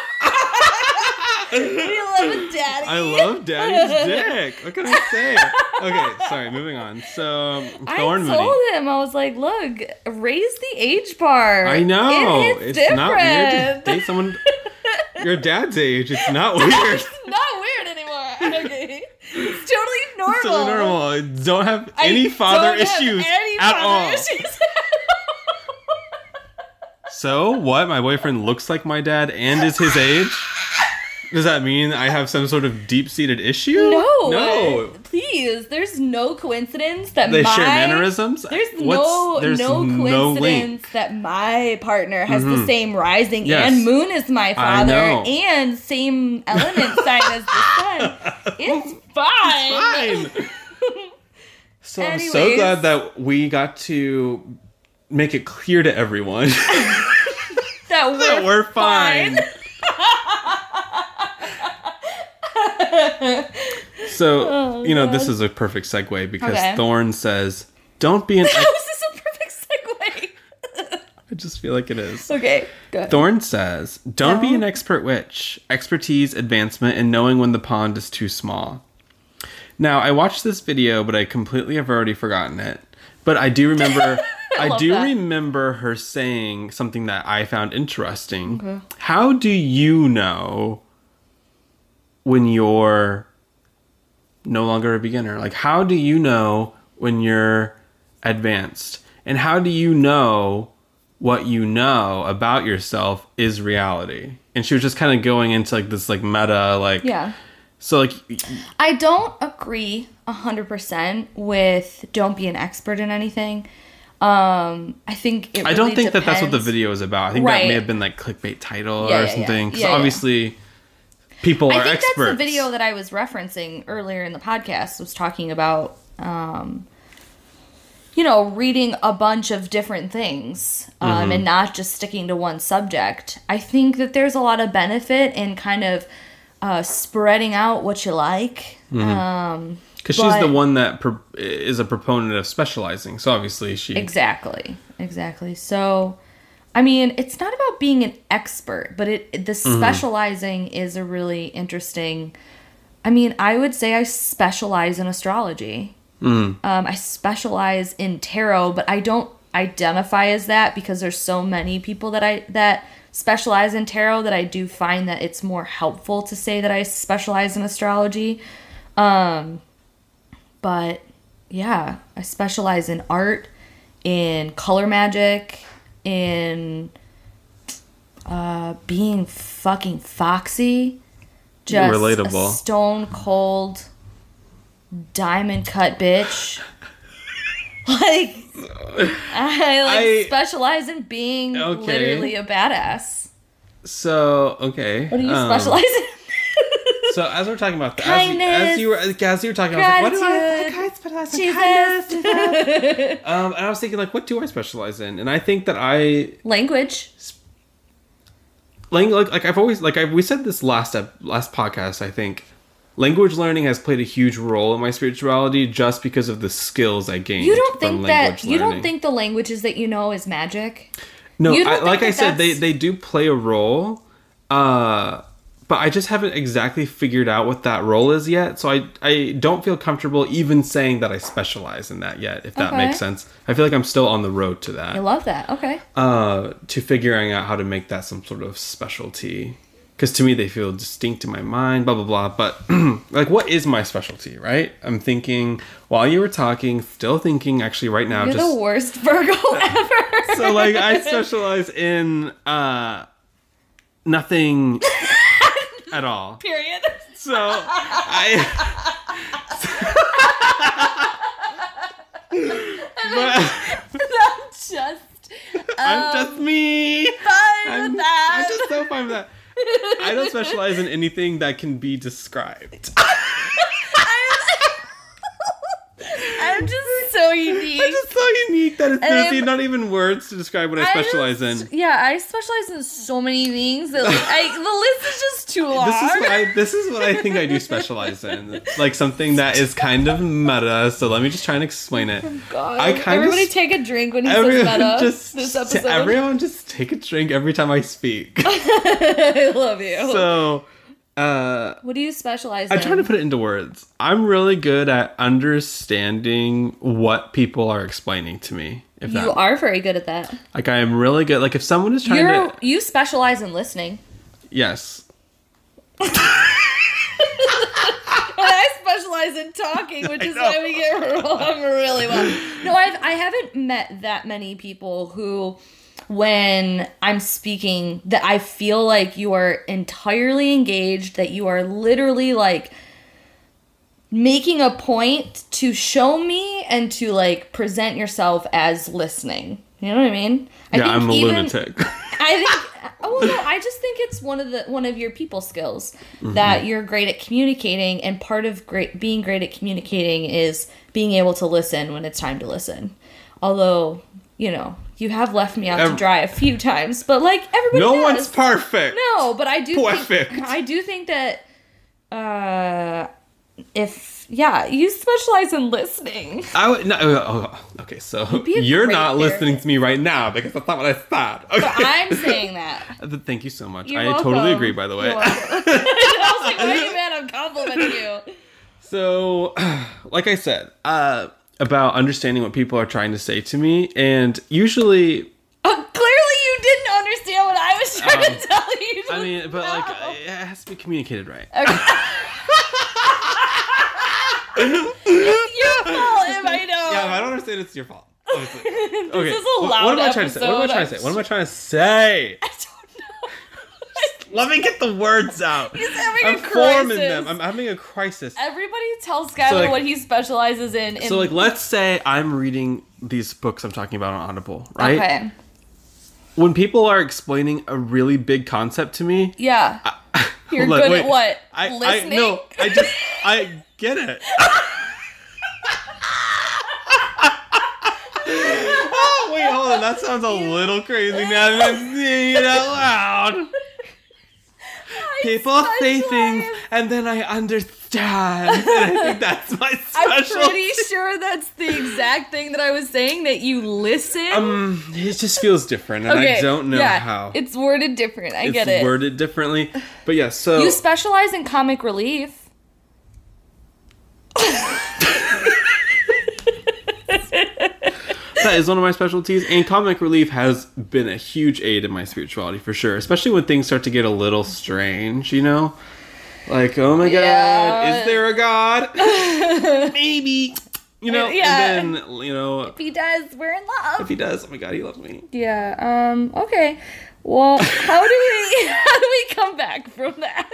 We love a daddy. I love Daddy's dick. What can I say? Okay, sorry. Moving on. So I told Mooney. him I was like, look, raise the age bar. I know It- it's, it's, not weird to different. date someone your dad's age. It's not weird. it's not weird anymore. Okay, it's totally normal. It's totally normal. I don't have I any father don't have issues any at father all. issues. So what? My boyfriend looks like my dad and is his age. Does that mean I have some sort of deep-seated issue? no, no. please. There's no coincidence that They my share mannerisms. There's What's- no there's no no coincidence that my partner has the mm-hmm. same rising Yes. and moon as my father and same element sign as the sun. It's fine. Fine. So I'm so glad that we got to make it clear to everyone That we're, that we're fine. so Oh, you know this is a perfect segue because Okay. Thorn says, "Don't be an." How is this a perfect segue? I just feel like it is. okay, good. Thorn says, Don't be an expert witch. Expertise, advancement, and knowing when the pond is too small. Now, I watched this video, but I completely have already forgotten it. But I do remember. I, love do that. remember her saying something that I found interesting. How do you know when you're no longer a beginner? Like, how do you know when you're advanced? And how do you know what you know about yourself is reality? And she was just kind of going into like this like meta like Yeah. so like I don't agree 100% with don't be an expert in anything. Um, I think it I don't think that that's what the video is about. I think that may have been like clickbait title Yeah, or yeah, something. Because yeah. obviously people I are think experts. that's the video that I was referencing earlier in the podcast was talking about um you know, reading a bunch of different things um, Mm-hmm. and not just sticking to one subject. I think that there's a lot of benefit in kind of uh, spreading out what you like. Mm-hmm. Um, Because she's the one that pro- is a proponent of specializing. So obviously she. Exactly. Exactly. So, I mean, it's not about being an expert, but it the Mm-hmm. specializing is a really interesting. I mean, I would say I specialize in astrology. Mm-hmm. Um, I specialize in tarot, but I don't identify as that because there's so many people that I that specialize in tarot that I do find that it's more helpful to say that I specialize in astrology. Um, but yeah, I specialize in art, in color magic, in uh, being fucking foxy. Just Relatable. a stone cold diamond cut bitch. like I like I- specialize in being Okay. literally a badass. So okay. What do you um, specialize in? So as we're talking about as, you- as you were as you were talking, I was like, what do I, Gratitude. I specialize in kindness. Um, and I was thinking like, what do I specialize in? And I think that I Language. like like, like I've always like I, we said this last ep- last podcast. I think language learning has played a huge role in my spirituality just because of the skills I gained. You don't from think language that you don't think the languages that you know is magic? No, I, like I said, they they do play a role, uh, but I just haven't exactly figured out what that role is yet. So I I don't feel comfortable even saying that I specialize in that yet. If that Okay. makes sense, I feel like I'm still on the road to that. I love that. Okay. Uh, to figuring out how to make that some sort of specialty. Because to me, they feel distinct in my mind, blah blah blah. But like, what is my specialty, right? I'm thinking while you were talking, still thinking actually right now, You're just the worst Virgo ever. so like I specialize in uh nothing at all. Period. So I but I'm just I'm um, just me. fine I'm, with that. I'm just so fine with that. I don't specialize in anything that can be described. I'm just so unique. It's just so unique that it's And um, not even words to describe what I specialize just- in. Yeah, I specialize in so many things that like, I, the list is just too long. This is what I this is what I think I do specialize in. Like something that is kind of meta. So let me just try and explain it. Oh God. I kind of Everybody s- take a drink when he says meta. just this episode. everyone just take a drink every time I speak. I love you. so Uh, What do you specialize in? I'm in? trying to put it into words. I'm really good at understanding what people are explaining to me. If you that, are very good at that. like, I am really good. Like, if someone is trying You're to, you specialize in listening. yes, And I specialize in talking, which is why we get along really well. No, I've I haven't met that many people who when I'm speaking that I feel like you are entirely engaged, that you are literally like making a point to show me and to like present yourself as listening. You know what I mean? I yeah, I'm a even- lunatic. I think. Oh well, no, I just think it's one of the one of your people skills mm-hmm. that you're great at communicating, and part of great being great at communicating is being able to listen when it's time to listen. Although, you know, you have left me out to dry a few times, but like everybody no does. one's perfect. No, but I do Perfect. think I do think that uh if yeah, you specialize in listening. I would no. Oh, oh, okay, so you're not listening to me right now because that's not what I thought. Okay. But I'm saying that. Thank you so much. You're I welcome. totally agree. By the way. I was like, why are you mad? I'm complimenting you. So, like I said, uh, about understanding what people are trying to say to me, and usually, Oh, clearly you didn't understand what I was trying Um, to tell you. I mean, but like, it has to be communicated right. your fault if I know. Yeah, if I don't understand, it's your fault. Okay. is a what- loud what am I trying to say? What am I trying to say? What am I trying to say? I don't know. Let me get the words out. He's having I'm a forming them. I'm having a crisis. Everybody tells Skylar So, like- what he specializes in. in So, like, let's say I'm reading these books I'm talking about on Audible, right? okay, When people are explaining a really big concept to me, yeah, You're Hold on, good at what? I, Listening? I no, I just I get it. oh wait, hold on. That sounds a little crazy now that I'm saying it out loud. People say things and then I understand. And I think that's my special. I'm pretty sure that's the exact thing that I was saying. That you listen. Um, it just feels different, and I don't know yeah, how. It's worded different. I It's get it. It's worded differently, but yeah. So You specialize in comic relief. that is one of my specialties and comic relief has been a huge aid in my spirituality for sure especially when things start to get a little strange you know like oh my god Yeah. is there a god maybe you know Yeah. and then you know If he does, we're in love. if he does oh my god he loves me Yeah. Um. Okay. Well, how do we how do we come back from that?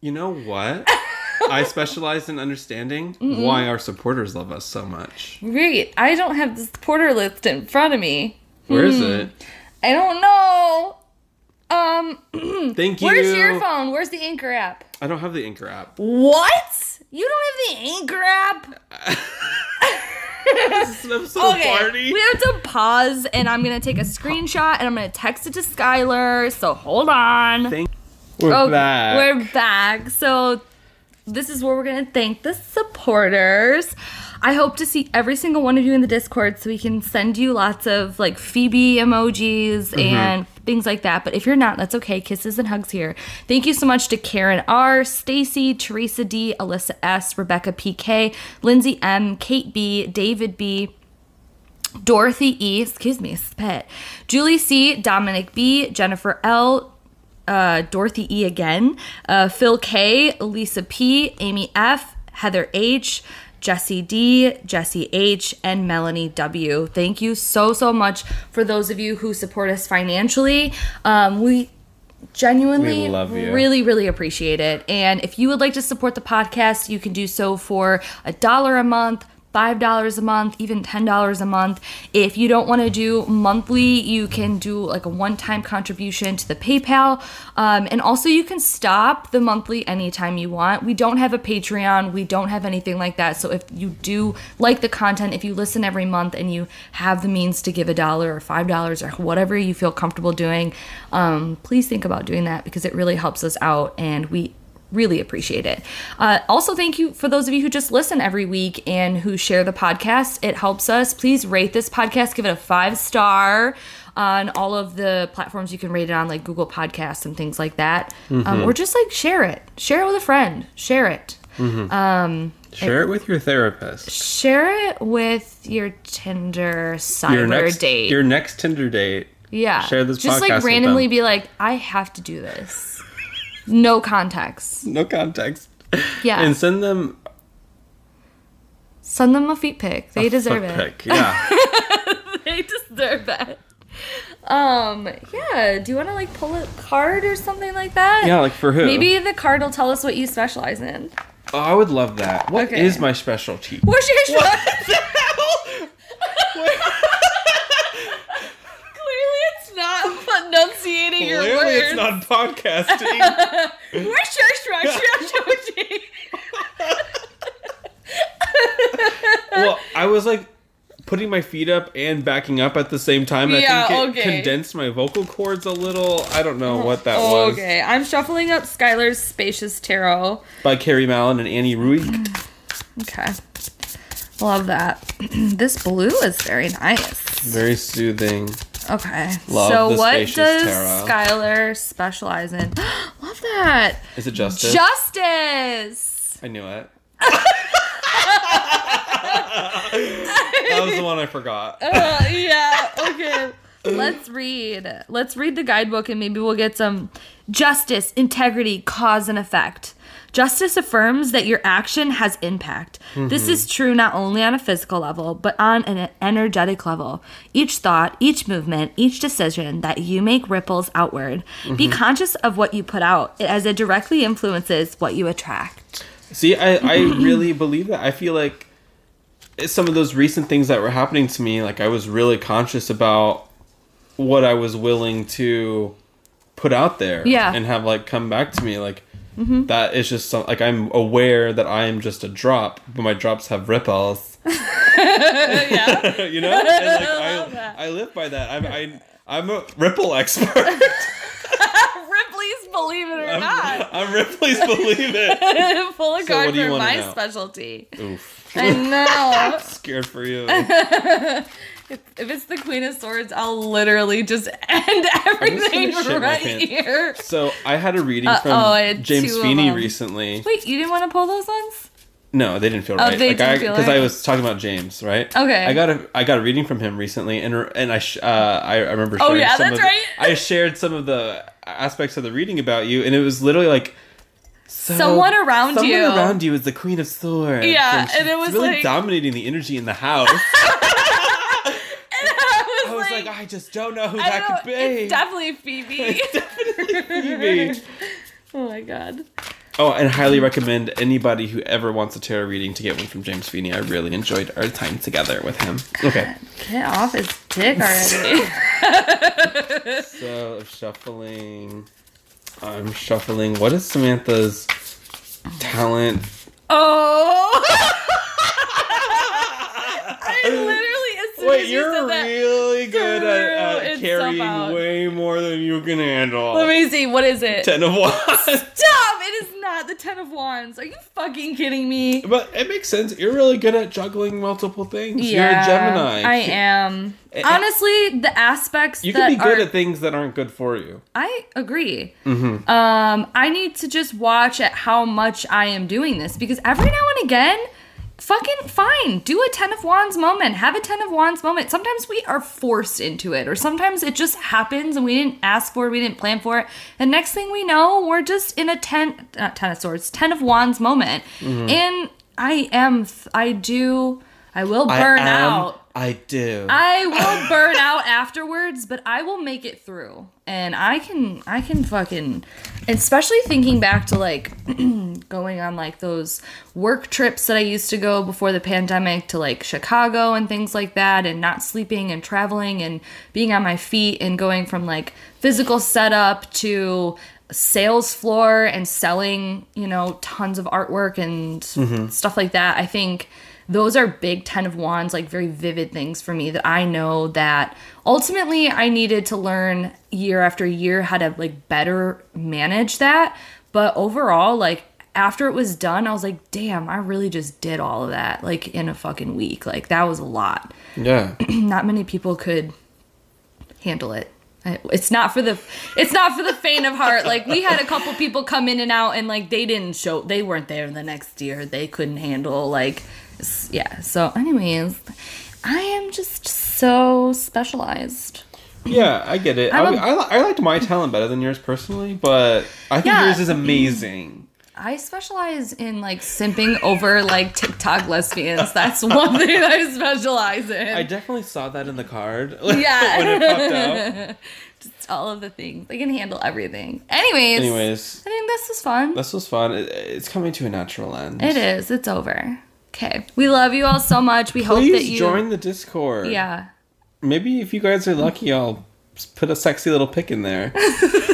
you know what i specialize in understanding Mm-hmm. why our supporters love us so much Great. I don't have the supporter list in front of me. where is Hmm. it I don't know. Um. thank you Where's your phone? Where's the Anchor app? i don't have the anchor app What? You don't have the Anchor app? this is episode Okay, party we have to pause, and I'm gonna take a screenshot, and I'm gonna text it to Skylar. So hold on. Thank- we're Okay, back We're back. So this is where we're gonna thank the supporters. I hope to see every single one of you in the Discord so we can send you lots of like Phoebe emojis mm-hmm. and things like that. But if you're not, that's okay. Kisses and hugs here. Thank you so much to Karen R, Stacy, Teresa D, Alyssa S, Rebecca PK, Lindsay M, Kate B, David B, Dorothy E, excuse me, spit. Julie C, Dominic B, Jennifer L, uh, Dorothy E again, uh, Phil K, Lisa P, Amy F, Heather H, Jesse D, Jesse H, and Melanie W. Thank you so, so much for those of you who support us financially. Um, we genuinely We really really appreciate it and if you would like to support the podcast you can do so for a dollar a month five dollars a month even ten dollars a month. If you don't want to do monthly you can do like a one-time contribution to the paypal. Um, and also you can stop the monthly anytime you want. We don't have a patreon we don't have anything like that. So if you do like the content if you listen every month and you have the means to give a dollar or five dollars or whatever you feel comfortable doing um, please think about doing that because it really helps us out and we really appreciate it. Uh, also, thank you for those of you who just listen every week and who share the podcast. It helps us. Please rate this podcast, give it a five star. on all of the platforms you can rate it on, like Google Podcasts and things like that. Mm-hmm. Um, or just like share it. Share it with a friend. Share it. Share it with your therapist. Share it with your Tinder cyber Your next date. your next Tinder date. yeah. share this Just like randomly be like, I have to do this. No context. No context. Yeah. And send them Send them a feet pic. They a deserve foot it. pic. Yeah. they deserve that. Um, yeah. Do you want to like pull a card or something like that? yeah, like for who? Maybe the card will tell us what you specialize in. Oh, I would love that. What is Okay. my specialty? What's your What the hell? Clearly, it's not enunciating your Clearly, words. it's not podcasting. What's your specialty? well, I was like putting my feet up and backing up at the same time. Yeah, I think it okay. condensed my vocal cords a little. I don't know what that was. okay, I'm shuffling up Skylar's Spacious Tarot. By Carrie Mallon and Annie Rui. Okay. Love that. this blue is very nice. Very soothing. Okay. Love so what does Tarot. Skylar specialize in? Love that. Is it justice? Justice. I knew it. that was the one I forgot. Uh, yeah. Okay. Let's read. Let's read the guidebook and maybe we'll get some justice, integrity, cause and effect. Justice affirms that your action has impact. This mm-hmm. is true not only on a physical level, but on an energetic level. Each thought, each movement, each decision that you make ripples outward. Be mm-hmm. conscious of what you put out, as it directly influences what you attract. See, I, I really believe that. I feel like some of those recent things that were happening to me, like I was really conscious about what I was willing to put out there. Yeah. And have like come back to me. Like Mm-hmm. that is just some like I'm aware that I am just a drop, but my drops have ripples. yeah. you know? And like love I. I live by that. I'm I I'm a ripple expert. Ripley's believe it or I'm, not. I'm Ripley's believe it. Pull a So card what do you for my know? specialty. Oof. I know. Scared for you. If it's the Queen of Swords, I'll literally just end everything gonna shit my right here. So I had a reading Uh, from oh, James Feeney recently. Wait, you didn't want to pull those ones? No, they didn't feel right. Oh, they like I, because right? I was talking about James, right? Okay. I got a I got a reading from him recently, and and I sh- uh, I, remember. Oh, sharing yeah, some that's of, right. I shared some of the aspects of the reading about you, and it was literally like. So, Someone around someone you. around you is the Queen of Swords. Yeah, she's and it was really like- dominating the energy in the house. And I was, I was like, like, I just don't know who I that don't could be. It's definitely Phoebe. definitely Phoebe. oh my god. Oh, and highly recommend anybody who ever wants a tarot reading to get one from James Feeney. I really enjoyed our time together with him. Okay. Get off his dick already. So shuffling. I'm shuffling. What is Samantha's talent? oh. I literally, as soon Wait, as you you're said that, really good at, at carrying way more than you can handle. let me see. What is it? Ten of Wands. Stop! It is not the Ten of Wands. Are you fucking kidding me? But it makes sense. You're really good at juggling multiple things. You're a Gemini. I am. Eh, Honestly, the aspects You can be good are, at things that aren't good for you. I agree. Mm-hmm. Um, I need to just watch at how much I am doing this because every now and again, fucking fine. Do a Ten of Wands moment. Have a Ten of Wands moment. Sometimes we are forced into it, or sometimes it just happens and we didn't ask for it, we didn't plan for it. And next thing we know, we're just in a ten, not Ten of Swords, Ten of Wands moment. Mm-hmm. And I am, I do, I will burn I out. I do. I will burn out afterwards, but I will make it through. And I can I can fucking especially thinking back to like going on like those work trips that I used to go before the pandemic to like Chicago and things like that and not sleeping and traveling and being on my feet and going from like physical setup to sales floor and selling, you know, tons of artwork and mm-hmm. stuff like that. I think those are big 10 of wands like very vivid things for me that i know that ultimately i needed to learn year after year how to like better manage that but overall like after it was done i was like damn i really just did all of that like in a fucking week like that was a lot yeah. not many people could handle it. It's not for the it's not for the faint of heart. Like we had a couple people come in and out and like they didn't show they weren't there the next year. They couldn't handle like yeah. So anyways, I am just so specialized. Yeah, I get it. I, I'm a- I, li- I liked my talent better than yours personally, but I think Yeah. yours is amazing. I specialize in like simping over like TikTok lesbians. That's one thing that I specialize in. I definitely saw that in the card Yeah. when it popped out. Just all of the things. They can handle everything. Anyways, Anyways, I think this was fun. this was fun. It, it's coming to a natural end. It is. It's over. Okay. We love you all so much. We hope that you join the Discord. Yeah. Maybe if you guys are lucky, I'll put a sexy little pic in there.